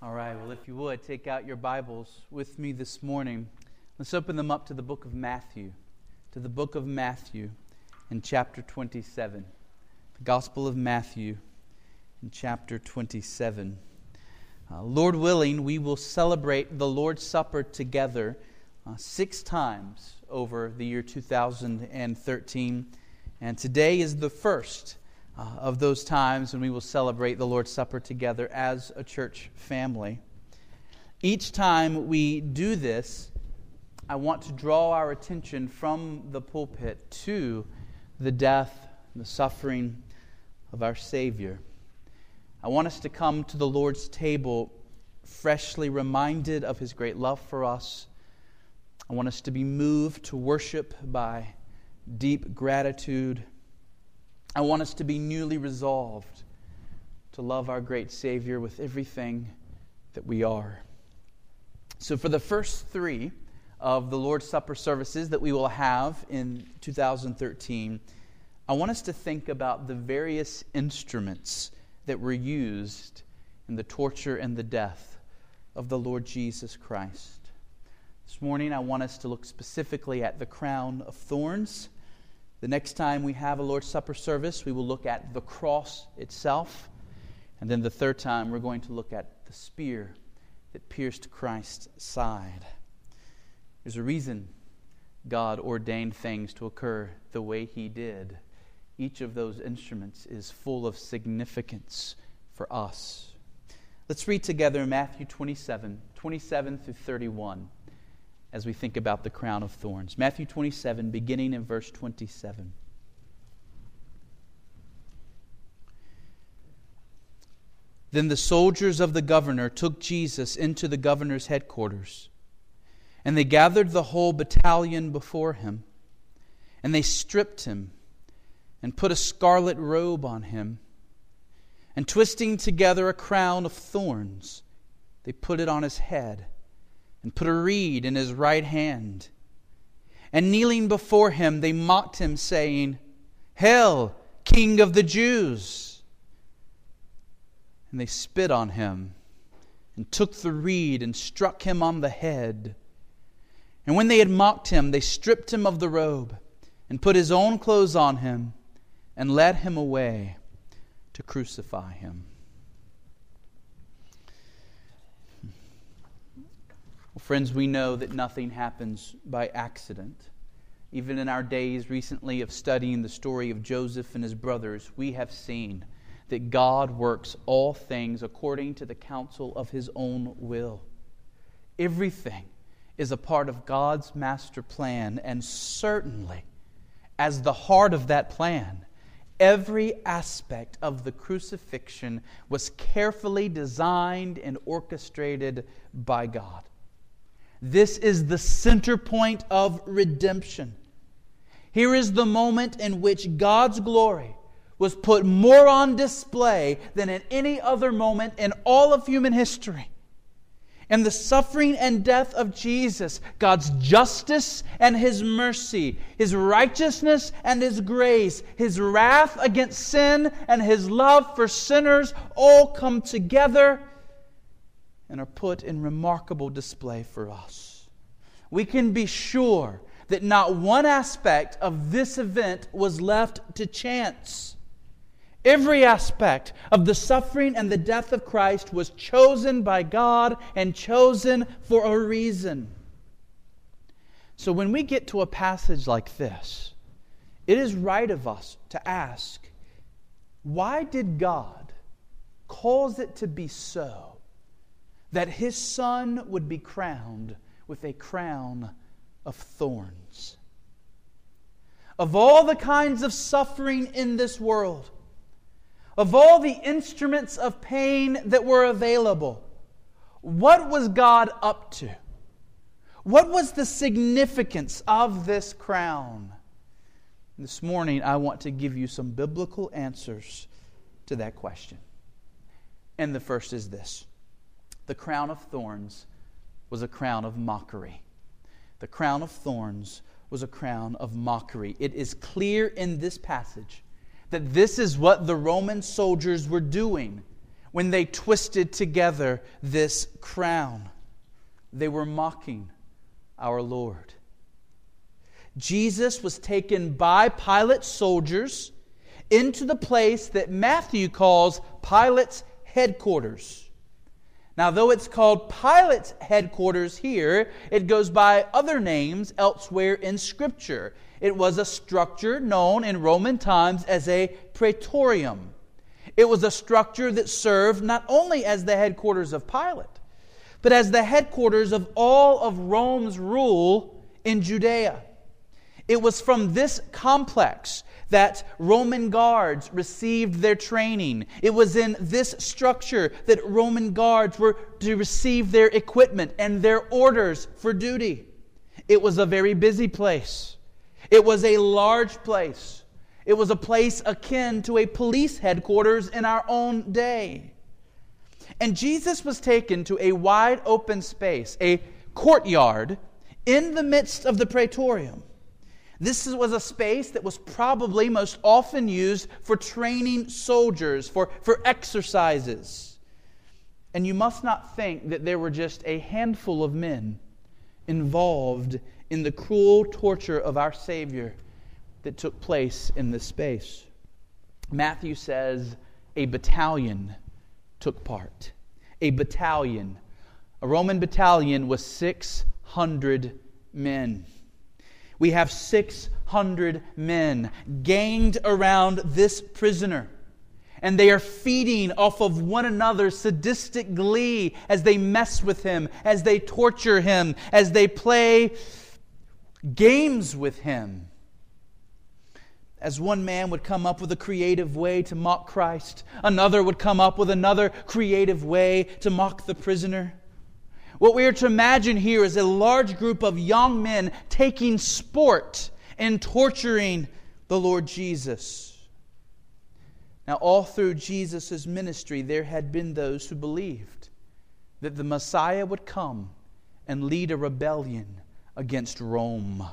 All right, well, if you would, take out your Bibles with me this morning. Let's open them up to the book of Matthew, to the book of Matthew in chapter 27. The Gospel of Matthew in chapter 27. Uh, Lord willing, we will celebrate the Lord's Supper together uh, six times over the year 2013. And today is the first uh, of those times when we will celebrate the Lord's Supper together as a church family. Each time we do this, I want to draw our attention from the pulpit to the death and the suffering of our Savior. I want us to come to the Lord's table freshly reminded of His great love for us. I want us to be moved to worship by deep gratitude I want us to be newly resolved to love our great Savior with everything that we are. So, for the first three of the Lord's Supper services that we will have in 2013, I want us to think about the various instruments that were used in the torture and the death of the Lord Jesus Christ. This morning, I want us to look specifically at the crown of thorns the next time we have a Lord's Supper service, we will look at the cross itself. And then the third time, we're going to look at the spear that pierced Christ's side. There's a reason God ordained things to occur the way He did. Each of those instruments is full of significance for us. Let's read together Matthew 27, 27 through 31 as we think about the crown of thorns. Matthew 27, beginning in verse 27. Then the soldiers of the governor took Jesus into the governor's headquarters, and they gathered the whole battalion before him, and they stripped him and put a scarlet robe on him, and twisting together a crown of thorns, they put it on his head and put a reed in his right hand. And kneeling before him, they mocked him, saying, Hail, King of the Jews! And they spit on him, and took the reed, and struck him on the head. And when they had mocked him, they stripped him of the robe, and put his own clothes on him, and led him away to crucify him. Friends, we know that nothing happens by accident. Even in our days recently of studying the story of Joseph and his brothers, we have seen that God works all things according to the counsel of his own will. Everything is a part of God's master plan, and certainly, as the heart of that plan, every aspect of the crucifixion was carefully designed and orchestrated by God. This is the center point of redemption. Here is the moment in which God's glory was put more on display than at any other moment in all of human history. In the suffering and death of Jesus, God's justice and His mercy, His righteousness and His grace, His wrath against sin and His love for sinners all come together and are put in remarkable display for us. We can be sure that not one aspect of this event was left to chance. Every aspect of the suffering and the death of Christ was chosen by God and chosen for a reason. So when we get to a passage like this, it is right of us to ask why did God cause it to be so? That his son would be crowned with a crown of thorns. Of all the kinds of suffering in this world, of all the instruments of pain that were available, what was God up to? What was the significance of this crown? This morning, I want to give you some biblical answers to that question. And the first is this the crown of thorns was a crown of mockery. The crown of thorns was a crown of mockery. It is clear in this passage that this is what the Roman soldiers were doing when they twisted together this crown. They were mocking our Lord. Jesus was taken by Pilate's soldiers into the place that Matthew calls Pilate's headquarters. Now, though it's called Pilate's headquarters here, it goes by other names elsewhere in Scripture. It was a structure known in Roman times as a praetorium. It was a structure that served not only as the headquarters of Pilate, but as the headquarters of all of Rome's rule in Judea. It was from this complex that Roman guards received their training. It was in this structure that Roman guards were to receive their equipment and their orders for duty. It was a very busy place. It was a large place. It was a place akin to a police headquarters in our own day. And Jesus was taken to a wide open space, a courtyard, in the midst of the praetorium. This was a space that was probably most often used for training soldiers, for, for exercises. And you must not think that there were just a handful of men involved in the cruel torture of our Savior that took place in this space. Matthew says a battalion took part. A battalion. A Roman battalion was 600 men. We have 600 men ganged around this prisoner. And they are feeding off of one another's sadistic glee as they mess with him, as they torture him, as they play games with him. As one man would come up with a creative way to mock Christ, another would come up with another creative way to mock the prisoner. What we are to imagine here is a large group of young men taking sport in torturing the Lord Jesus. Now, all through Jesus' ministry, there had been those who believed that the Messiah would come and lead a rebellion against Rome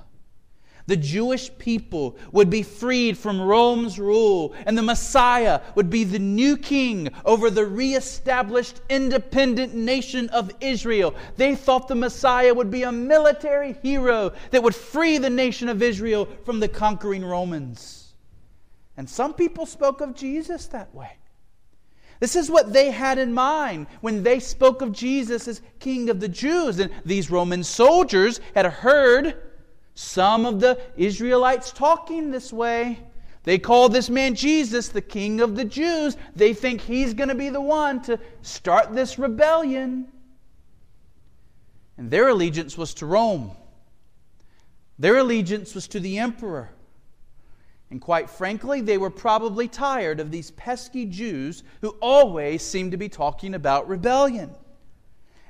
the Jewish people would be freed from Rome's rule, and the Messiah would be the new king over the reestablished independent nation of Israel. They thought the Messiah would be a military hero that would free the nation of Israel from the conquering Romans. And some people spoke of Jesus that way. This is what they had in mind when they spoke of Jesus as King of the Jews. And these Roman soldiers had heard some of the Israelites talking this way. They call this man Jesus the King of the Jews. They think he's going to be the one to start this rebellion. And their allegiance was to Rome, their allegiance was to the emperor. And quite frankly, they were probably tired of these pesky Jews who always seemed to be talking about rebellion.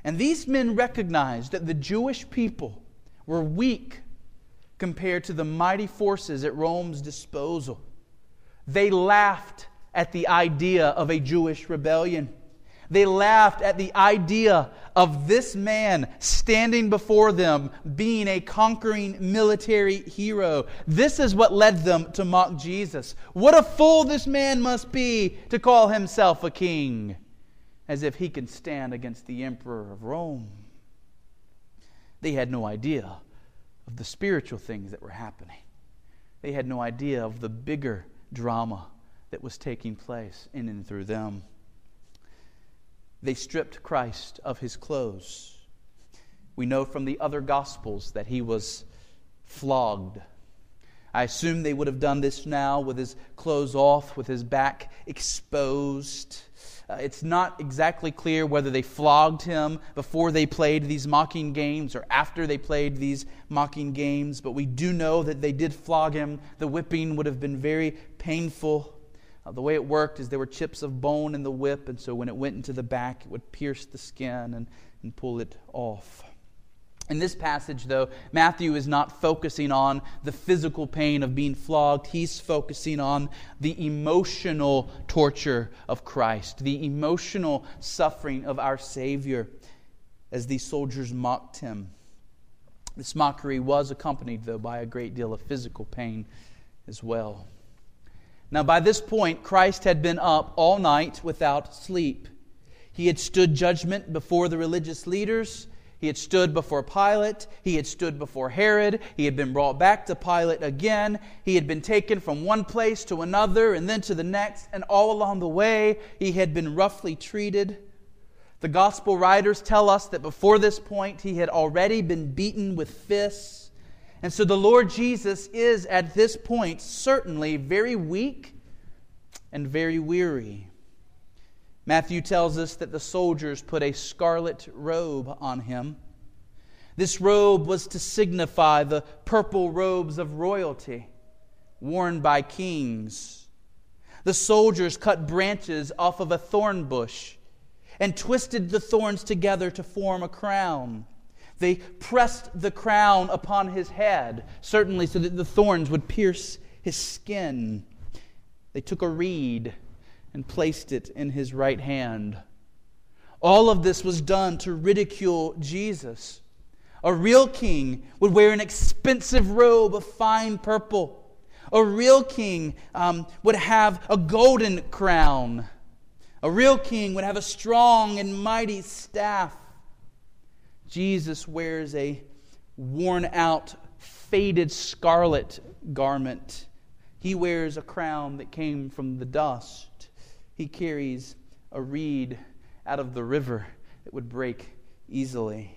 And these men recognized that the Jewish people were weak compared to the mighty forces at Rome's disposal. They laughed at the idea of a Jewish rebellion. They laughed at the idea of this man standing before them being a conquering military hero. This is what led them to mock Jesus. What a fool this man must be to call himself a king, as if he can stand against the emperor of Rome. They had no idea of the spiritual things that were happening. They had no idea of the bigger drama that was taking place in and through them. They stripped Christ of his clothes. We know from the other Gospels that he was flogged. I assume they would have done this now with his clothes off, with his back exposed. Uh, it's not exactly clear whether they flogged him before they played these mocking games or after they played these mocking games, but we do know that they did flog him. The whipping would have been very painful. Uh, the way it worked is there were chips of bone in the whip, and so when it went into the back, it would pierce the skin and, and pull it off. In this passage, though, Matthew is not focusing on the physical pain of being flogged. He's focusing on the emotional torture of Christ, the emotional suffering of our Savior as these soldiers mocked him. This mockery was accompanied, though, by a great deal of physical pain as well. Now, by this point, Christ had been up all night without sleep. He had stood judgment before the religious leaders. He had stood before Pilate. He had stood before Herod. He had been brought back to Pilate again. He had been taken from one place to another and then to the next. And all along the way, he had been roughly treated. The gospel writers tell us that before this point, he had already been beaten with fists. And so the Lord Jesus is at this point certainly very weak and very weary. Matthew tells us that the soldiers put a scarlet robe on him. This robe was to signify the purple robes of royalty worn by kings. The soldiers cut branches off of a thorn bush and twisted the thorns together to form a crown. They pressed the crown upon his head, certainly so that the thorns would pierce his skin. They took a reed and placed it in his right hand. All of this was done to ridicule Jesus. A real king would wear an expensive robe of fine purple. A real king um, would have a golden crown. A real king would have a strong and mighty staff. Jesus wears a worn out, faded scarlet garment. He wears a crown that came from the dust he carries a reed out of the river that would break easily.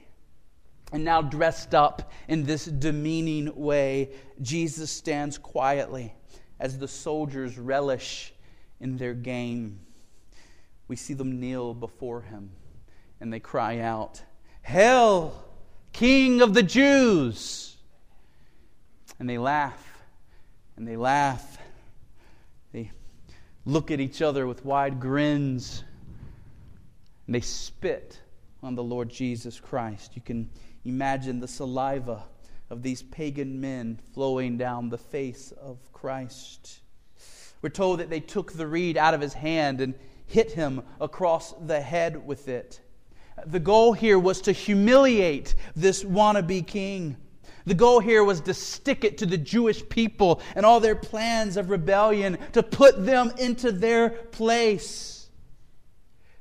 And now, dressed up in this demeaning way, Jesus stands quietly as the soldiers relish in their game. We see them kneel before him and they cry out, Hail, King of the Jews! And they laugh and they laugh look at each other with wide grins, and they spit on the Lord Jesus Christ. You can imagine the saliva of these pagan men flowing down the face of Christ. We're told that they took the reed out of his hand and hit him across the head with it. The goal here was to humiliate this wannabe king. The goal here was to stick it to the Jewish people and all their plans of rebellion, to put them into their place.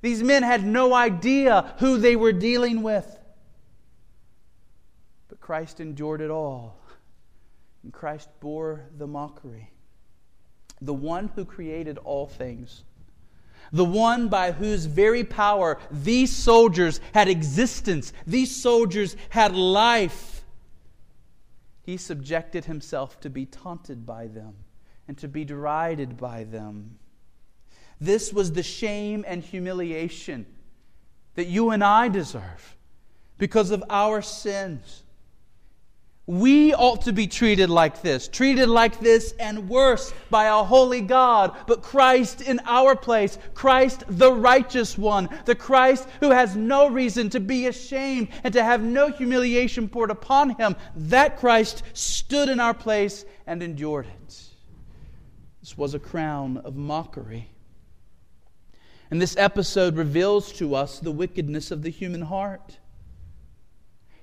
These men had no idea who they were dealing with. But Christ endured it all, and Christ bore the mockery. The one who created all things the one by whose very power these soldiers had existence, these soldiers had life he subjected himself to be taunted by them and to be derided by them. This was the shame and humiliation that you and I deserve because of our sins. We ought to be treated like this, treated like this and worse by a holy God, but Christ in our place, Christ the righteous one, the Christ who has no reason to be ashamed and to have no humiliation poured upon him, that Christ stood in our place and endured it. This was a crown of mockery. And this episode reveals to us the wickedness of the human heart.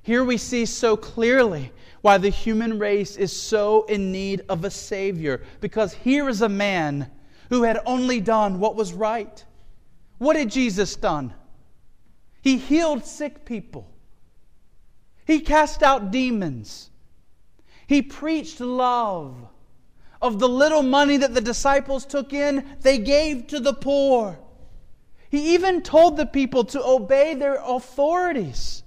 Here we see so clearly why the human race is so in need of a Savior. Because here is a man who had only done what was right. What had Jesus done? He healed sick people, he cast out demons, he preached love. Of the little money that the disciples took in, they gave to the poor. He even told the people to obey their authorities.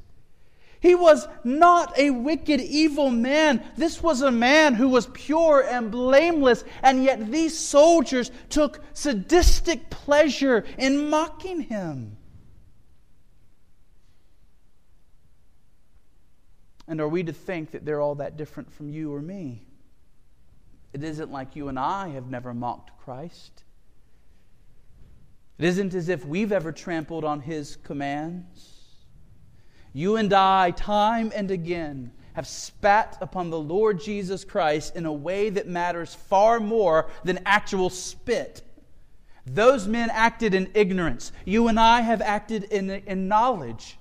He was not a wicked, evil man. This was a man who was pure and blameless, and yet these soldiers took sadistic pleasure in mocking him. And are we to think that they're all that different from you or me? It isn't like you and I have never mocked Christ. It isn't as if we've ever trampled on his commands. You and I, time and again, have spat upon the Lord Jesus Christ in a way that matters far more than actual spit. Those men acted in ignorance. You and I have acted in, in knowledge.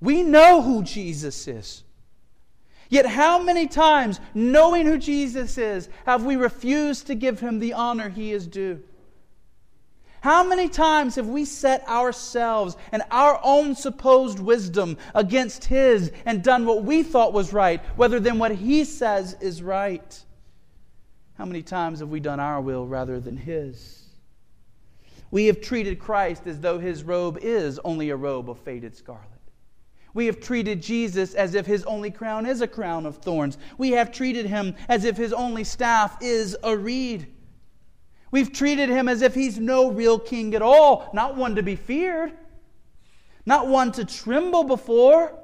We know who Jesus is. Yet, how many times, knowing who Jesus is, have we refused to give him the honor he is due? How many times have we set ourselves and our own supposed wisdom against His and done what we thought was right, rather than what He says is right? How many times have we done our will rather than His? We have treated Christ as though His robe is only a robe of faded scarlet. We have treated Jesus as if his only crown is a crown of thorns. We have treated him as if his only staff is a reed. We've treated him as if he's no real king at all, not one to be feared, not one to tremble before.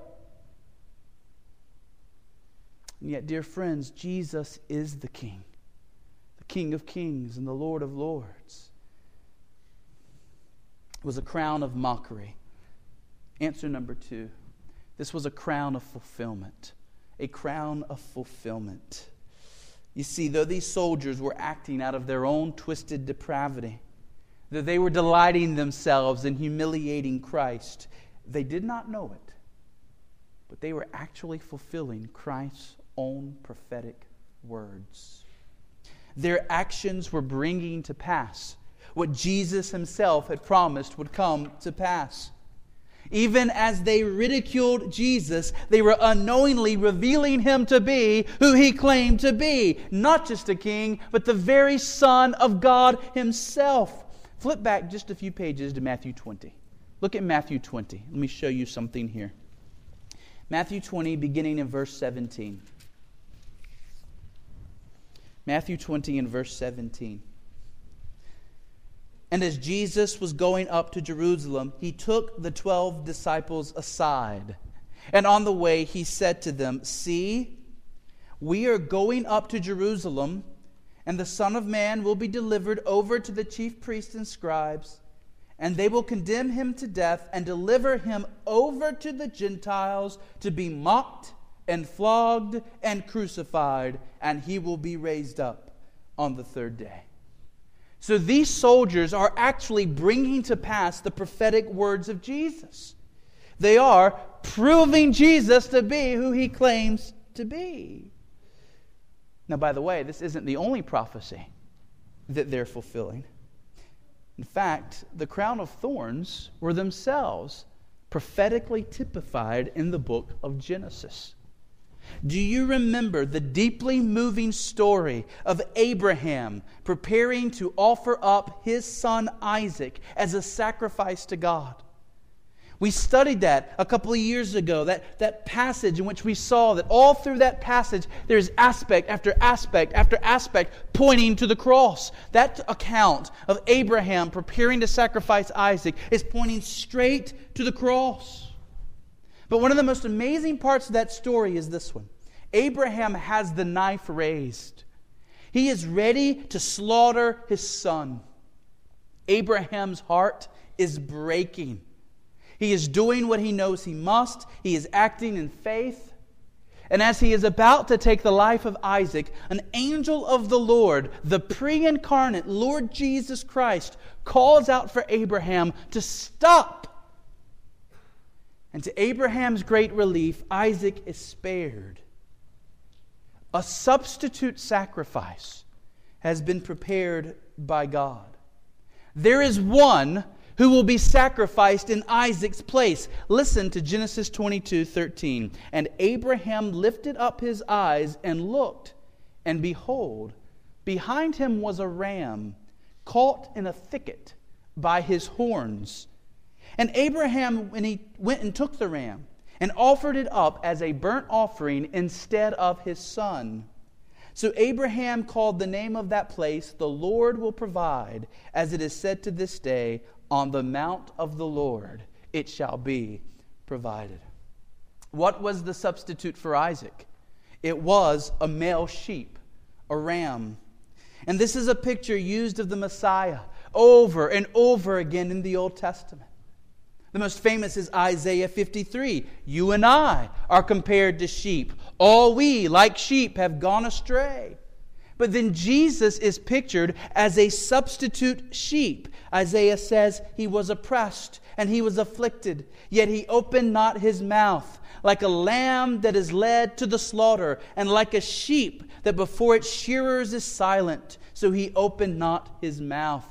And yet, dear friends, Jesus is the king, the king of kings and the Lord of lords. It was a crown of mockery. Answer number two this was a crown of fulfillment. A crown of fulfillment. You see, though these soldiers were acting out of their own twisted depravity, that they were delighting themselves in humiliating Christ, they did not know it. But they were actually fulfilling Christ's own prophetic words. Their actions were bringing to pass what Jesus himself had promised would come to pass. Even as they ridiculed Jesus, they were unknowingly revealing him to be who he claimed to be not just a king, but the very Son of God himself. Flip back just a few pages to Matthew 20. Look at Matthew 20. Let me show you something here. Matthew 20, beginning in verse 17. Matthew 20 and verse 17. And as Jesus was going up to Jerusalem, he took the twelve disciples aside. And on the way, he said to them, See, we are going up to Jerusalem, and the Son of Man will be delivered over to the chief priests and scribes, and they will condemn him to death and deliver him over to the Gentiles to be mocked and flogged and crucified, and he will be raised up on the third day. So these soldiers are actually bringing to pass the prophetic words of Jesus. They are proving Jesus to be who he claims to be. Now, by the way, this isn't the only prophecy that they're fulfilling. In fact, the crown of thorns were themselves prophetically typified in the book of Genesis. Do you remember the deeply moving story of Abraham preparing to offer up his son Isaac as a sacrifice to God? We studied that a couple of years ago, that, that passage in which we saw that all through that passage there's aspect after aspect after aspect pointing to the cross. That account of Abraham preparing to sacrifice Isaac is pointing straight to the cross. But one of the most amazing parts of that story is this one Abraham has the knife raised, he is ready to slaughter his son. Abraham's heart is breaking. He is doing what he knows he must, he is acting in faith. And as he is about to take the life of Isaac, an angel of the Lord, the pre incarnate Lord Jesus Christ, calls out for Abraham to stop and to Abraham's great relief, Isaac is spared. A substitute sacrifice has been prepared by God. There is one who will be sacrificed in Isaac's place. Listen to Genesis 22 13. And Abraham lifted up his eyes and looked, and behold, behind him was a ram caught in a thicket by his horns. And Abraham, when he went and took the ram and offered it up as a burnt offering instead of his son. So Abraham called the name of that place, The Lord will provide, as it is said to this day, On the mount of the Lord it shall be provided. What was the substitute for Isaac? It was a male sheep, a ram. And this is a picture used of the Messiah over and over again in the Old Testament. The most famous is Isaiah 53. You and I are compared to sheep. All we, like sheep, have gone astray. But then Jesus is pictured as a substitute sheep. Isaiah says he was oppressed and he was afflicted, yet he opened not his mouth, like a lamb that is led to the slaughter, and like a sheep that before its shearers is silent, so he opened not his mouth.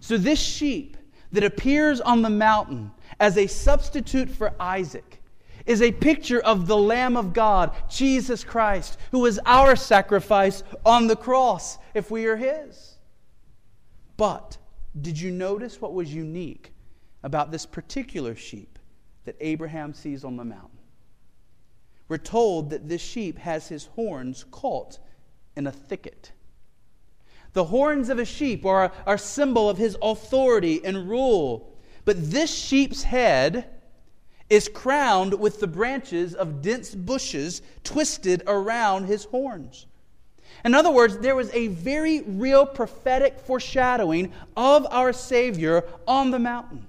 So, this sheep that appears on the mountain as a substitute for Isaac is a picture of the Lamb of God, Jesus Christ, who is our sacrifice on the cross if we are His. But did you notice what was unique about this particular sheep that Abraham sees on the mountain? We're told that this sheep has his horns caught in a thicket. The horns of a sheep are a symbol of his authority and rule. But this sheep's head is crowned with the branches of dense bushes twisted around his horns. In other words, there was a very real prophetic foreshadowing of our Savior on the mountain.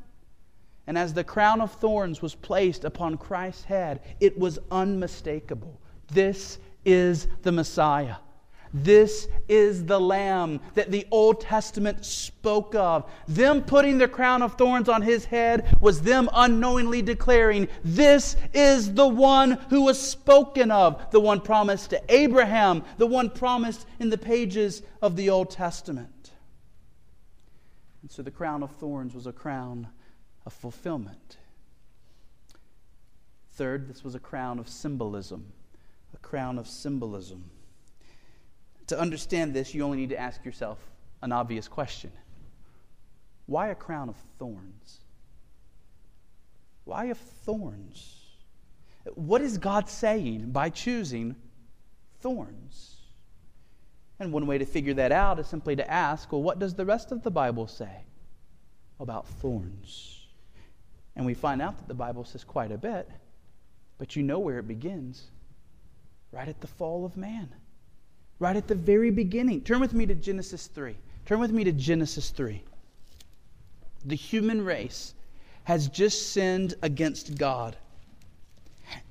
And as the crown of thorns was placed upon Christ's head, it was unmistakable. This is the Messiah. This is the Lamb that the Old Testament spoke of. Them putting the crown of thorns on his head was them unknowingly declaring, This is the one who was spoken of, the one promised to Abraham, the one promised in the pages of the Old Testament. And so the crown of thorns was a crown of fulfillment. Third, this was a crown of symbolism. A crown of symbolism. To understand this, you only need to ask yourself an obvious question Why a crown of thorns? Why of thorns? What is God saying by choosing thorns? And one way to figure that out is simply to ask well, what does the rest of the Bible say about thorns? And we find out that the Bible says quite a bit, but you know where it begins right at the fall of man right at the very beginning. Turn with me to Genesis 3. Turn with me to Genesis 3. The human race has just sinned against God.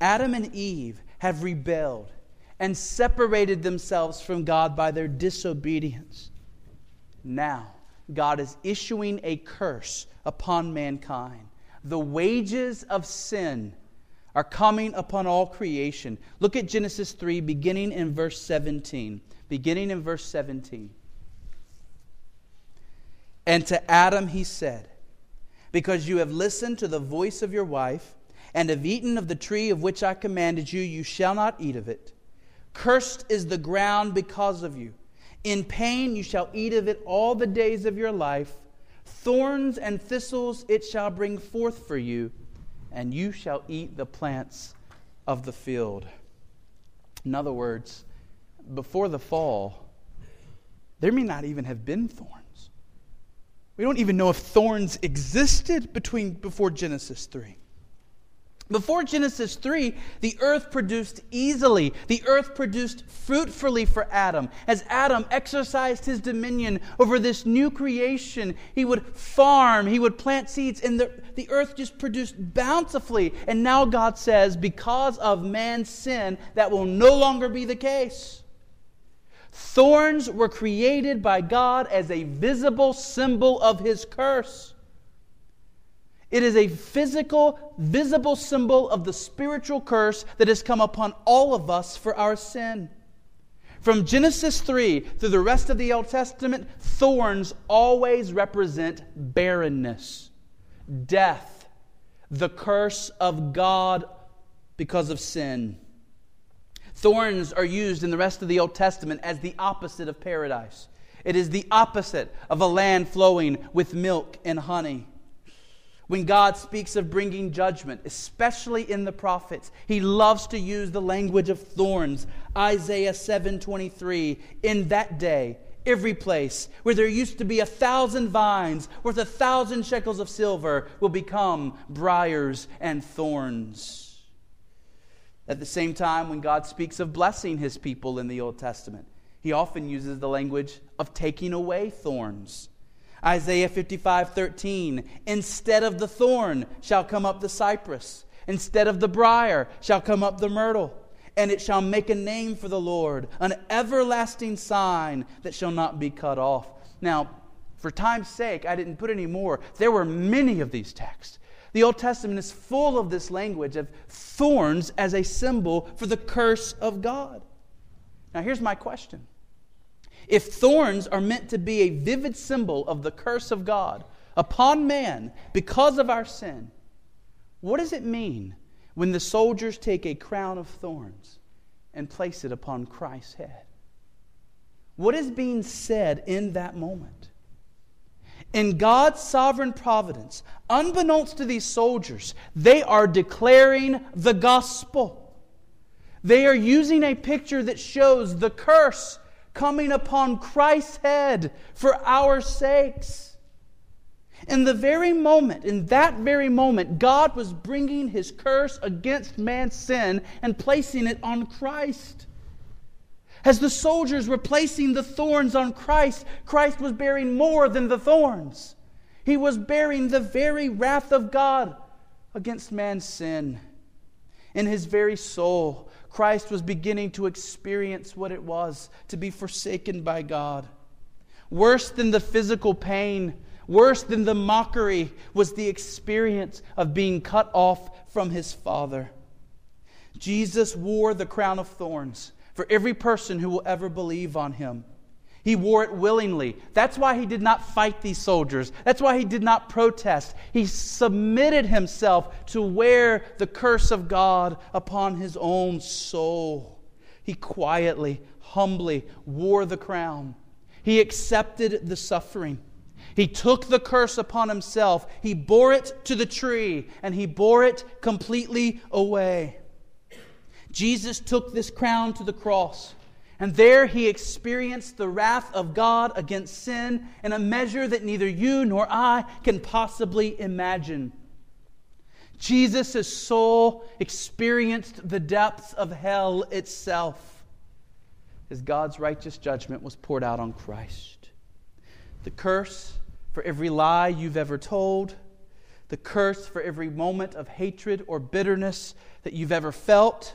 Adam and Eve have rebelled and separated themselves from God by their disobedience. Now, God is issuing a curse upon mankind. The wages of sin are coming upon all creation. Look at Genesis 3, beginning in verse 17. Beginning in verse 17. And to Adam he said, Because you have listened to the voice of your wife, and have eaten of the tree of which I commanded you, you shall not eat of it. Cursed is the ground because of you. In pain you shall eat of it all the days of your life. Thorns and thistles it shall bring forth for you and you shall eat the plants of the field. In other words, before the fall, there may not even have been thorns. We don't even know if thorns existed between before Genesis 3. Before Genesis 3, the earth produced easily. The earth produced fruitfully for Adam. As Adam exercised his dominion over this new creation, he would farm, he would plant seeds, and the, the earth just produced bountifully. And now God says, because of man's sin, that will no longer be the case. Thorns were created by God as a visible symbol of his curse. It is a physical, visible symbol of the spiritual curse that has come upon all of us for our sin. From Genesis 3 through the rest of the Old Testament, thorns always represent barrenness, death, the curse of God because of sin. Thorns are used in the rest of the Old Testament as the opposite of paradise. It is the opposite of a land flowing with milk and honey. When God speaks of bringing judgment, especially in the prophets, he loves to use the language of thorns. Isaiah 7:23, in that day, every place where there used to be a thousand vines worth a thousand shekels of silver will become briars and thorns. At the same time, when God speaks of blessing his people in the Old Testament, he often uses the language of taking away thorns. Isaiah 55 13. Instead of the thorn shall come up the cypress, instead of the brier shall come up the myrtle. And it shall make a name for the Lord, an everlasting sign that shall not be cut off. Now, for time's sake, I didn't put any more. There were many of these texts. The Old Testament is full of this language of thorns as a symbol for the curse of God. Now, here's my question If thorns are meant to be a vivid symbol of the curse of God upon man because of our sin, what does it mean when the soldiers take a crown of thorns and place it upon Christ's head? What is being said in that moment? In God's sovereign providence, unbeknownst to these soldiers, they are declaring the gospel. They are using a picture that shows the curse coming upon Christ's head for our sakes. In the very moment, in that very moment, God was bringing his curse against man's sin and placing it on Christ. As the soldiers were placing the thorns on Christ, Christ was bearing more than the thorns. He was bearing the very wrath of God against man's sin. In his very soul, Christ was beginning to experience what it was to be forsaken by God. Worse than the physical pain, worse than the mockery, was the experience of being cut off from his Father. Jesus wore the crown of thorns for every person who will ever believe on him. He wore it willingly. That's why he did not fight these soldiers. That's why he did not protest. He submitted himself to wear the curse of God upon his own soul. He quietly, humbly wore the crown. He accepted the suffering. He took the curse upon himself. He bore it to the tree, and he bore it completely away. Jesus took this crown to the cross. And there he experienced the wrath of God against sin in a measure that neither you nor I can possibly imagine. Jesus' soul experienced the depths of hell itself as God's righteous judgment was poured out on Christ. The curse for every lie you've ever told, the curse for every moment of hatred or bitterness that you've ever felt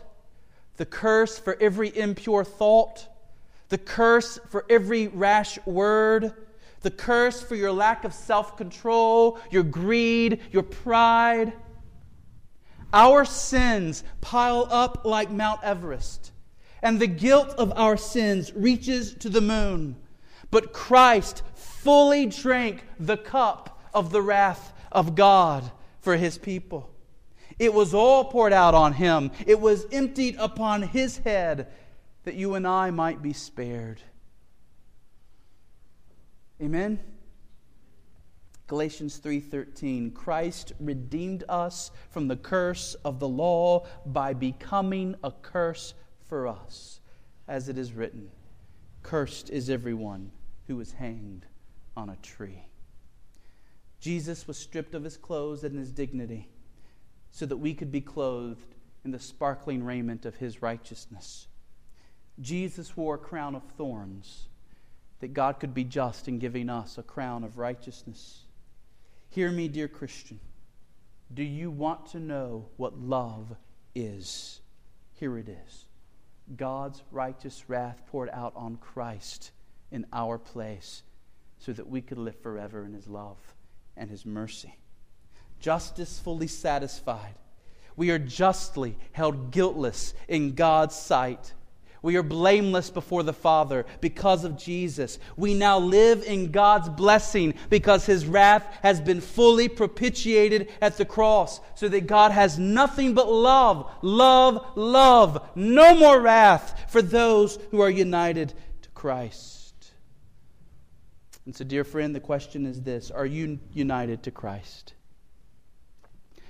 the curse for every impure thought, the curse for every rash word, the curse for your lack of self control, your greed, your pride. Our sins pile up like Mount Everest, and the guilt of our sins reaches to the moon. But Christ fully drank the cup of the wrath of God for his people. It was all poured out on him, it was emptied upon his head that you and I might be spared. Amen. Galatians 3:13 Christ redeemed us from the curse of the law by becoming a curse for us as it is written cursed is everyone who is hanged on a tree Jesus was stripped of his clothes and his dignity so that we could be clothed in the sparkling raiment of his righteousness. Jesus wore a crown of thorns that God could be just in giving us a crown of righteousness. Hear me, dear Christian. Do you want to know what love is? Here it is God's righteous wrath poured out on Christ in our place so that we could live forever in his love and his mercy justice fully satisfied. We are justly held guiltless in God's sight. We are blameless before the Father because of Jesus. We now live in God's blessing because His wrath has been fully propitiated at the cross, so that God has nothing but love, love, love. No more wrath for those who are united to Christ. And so, dear friend, the question is this Are you united to Christ?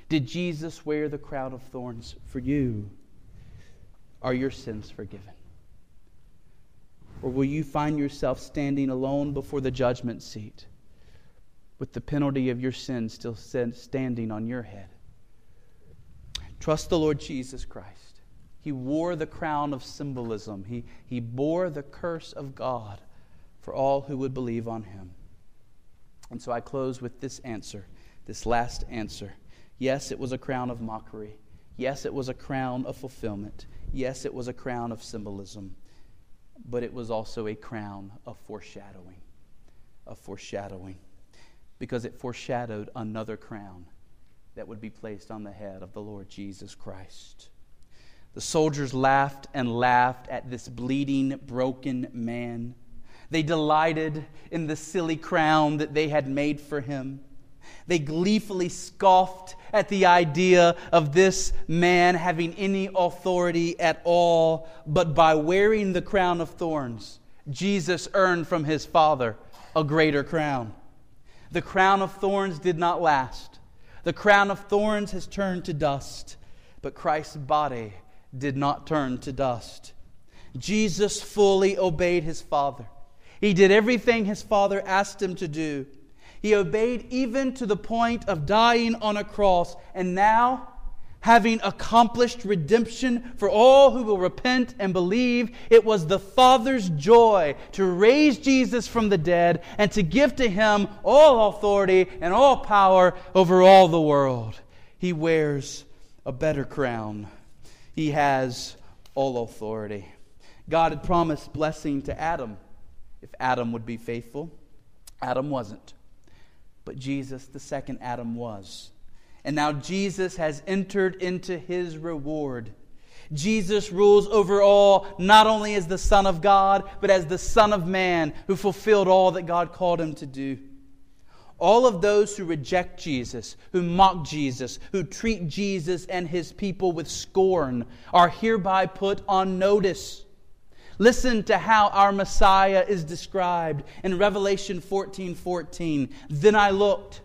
Did Jesus wear the crown of thorns for you? Are your sins forgiven? Or will you find yourself standing alone before the judgment seat with the penalty of your sin still standing on your head? Trust the Lord Jesus Christ. He wore the crown of symbolism, he, he bore the curse of God for all who would believe on him. And so I close with this answer, this last answer. Yes, it was a crown of mockery. Yes, it was a crown of fulfillment. Yes, it was a crown of symbolism. But it was also a crown of foreshadowing. Of foreshadowing. Because it foreshadowed another crown that would be placed on the head of the Lord Jesus Christ. The soldiers laughed and laughed at this bleeding, broken man. They delighted in the silly crown that they had made for him. They gleefully scoffed at the idea of this man having any authority at all, but by wearing the crown of thorns, Jesus earned from his Father a greater crown. The crown of thorns did not last. The crown of thorns has turned to dust, but Christ's body did not turn to dust. Jesus fully obeyed his Father. He did everything his Father asked him to do. He obeyed even to the point of dying on a cross. And now, having accomplished redemption for all who will repent and believe, it was the Father's joy to raise Jesus from the dead and to give to him all authority and all power over all the world. He wears a better crown, he has all authority. God had promised blessing to Adam if Adam would be faithful. Adam wasn't. But Jesus, the second Adam, was. And now Jesus has entered into his reward. Jesus rules over all, not only as the Son of God, but as the Son of Man who fulfilled all that God called him to do. All of those who reject Jesus, who mock Jesus, who treat Jesus and his people with scorn, are hereby put on notice. Listen to how our Messiah is described in Revelation 14 14. Then I looked,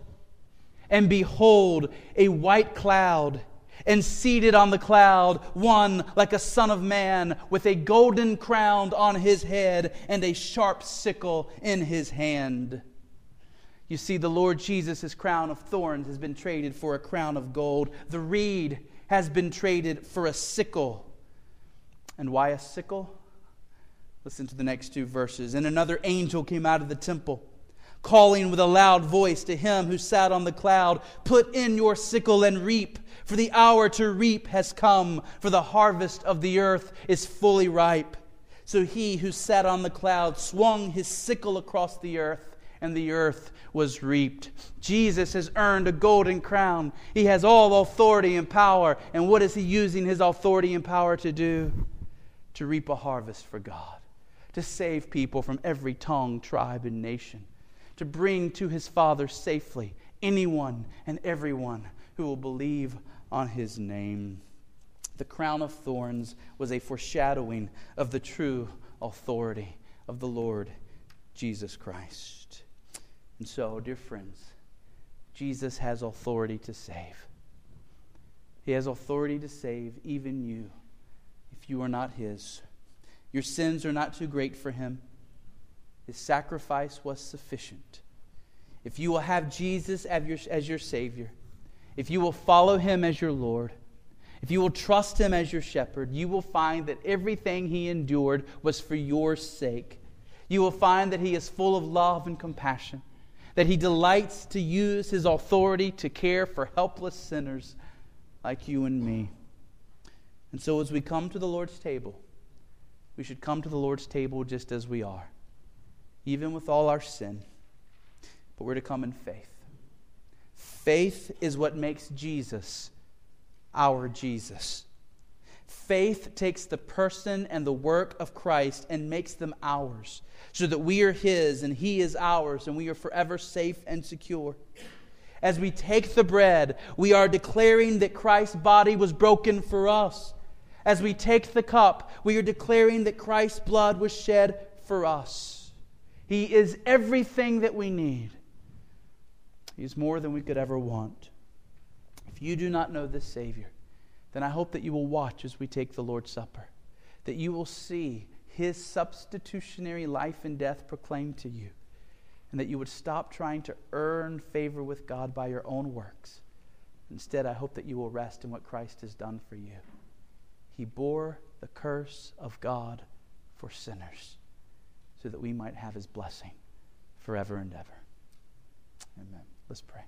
and behold, a white cloud, and seated on the cloud, one like a son of man, with a golden crown on his head, and a sharp sickle in his hand. You see, the Lord Jesus' crown of thorns has been traded for a crown of gold. The reed has been traded for a sickle. And why a sickle? Listen to the next two verses. And another angel came out of the temple, calling with a loud voice to him who sat on the cloud Put in your sickle and reap, for the hour to reap has come, for the harvest of the earth is fully ripe. So he who sat on the cloud swung his sickle across the earth, and the earth was reaped. Jesus has earned a golden crown. He has all authority and power. And what is he using his authority and power to do? To reap a harvest for God to save people from every tongue, tribe, and nation, to bring to his Father safely anyone and everyone who will believe on his name. The crown of thorns was a foreshadowing of the true authority of the Lord Jesus Christ. And so, dear friends, Jesus has authority to save. He has authority to save even you if you are not his. Your sins are not too great for him. His sacrifice was sufficient. If you will have Jesus as your, as your Savior, if you will follow him as your Lord, if you will trust him as your shepherd, you will find that everything he endured was for your sake. You will find that he is full of love and compassion, that he delights to use his authority to care for helpless sinners like you and me. And so, as we come to the Lord's table, we should come to the Lord's table just as we are, even with all our sin. But we're to come in faith. Faith is what makes Jesus our Jesus. Faith takes the person and the work of Christ and makes them ours, so that we are His and He is ours, and we are forever safe and secure. As we take the bread, we are declaring that Christ's body was broken for us as we take the cup, we are declaring that Christ's blood was shed for us. He is everything that we need. He is more than we could ever want. If you do not know this Savior, then I hope that you will watch as we take the Lord's Supper, that you will see his substitutionary life and death proclaimed to you, and that you would stop trying to earn favor with God by your own works. Instead, I hope that you will rest in what Christ has done for you. He bore the curse of God for sinners so that we might have his blessing forever and ever. Amen. Let's pray.